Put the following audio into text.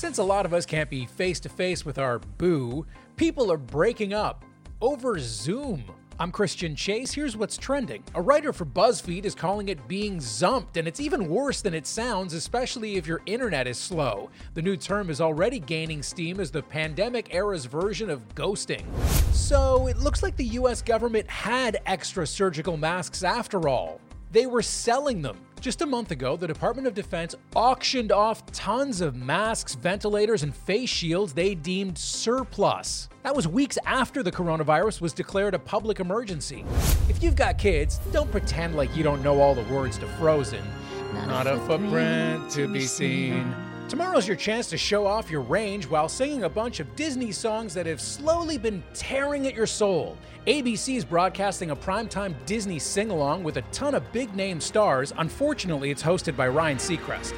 Since a lot of us can't be face to face with our boo, people are breaking up over Zoom. I'm Christian Chase. Here's what's trending. A writer for BuzzFeed is calling it being zumped, and it's even worse than it sounds, especially if your internet is slow. The new term is already gaining steam as the pandemic era's version of ghosting. So it looks like the US government had extra surgical masks after all. They were selling them. Just a month ago, the Department of Defense auctioned off tons of masks, ventilators, and face shields they deemed surplus. That was weeks after the coronavirus was declared a public emergency. If you've got kids, don't pretend like you don't know all the words to Frozen. Not a footprint to be seen. Tomorrow's your chance to show off your range while singing a bunch of Disney songs that have slowly been tearing at your soul. ABC is broadcasting a primetime Disney sing along with a ton of big name stars. Unfortunately, it's hosted by Ryan Seacrest.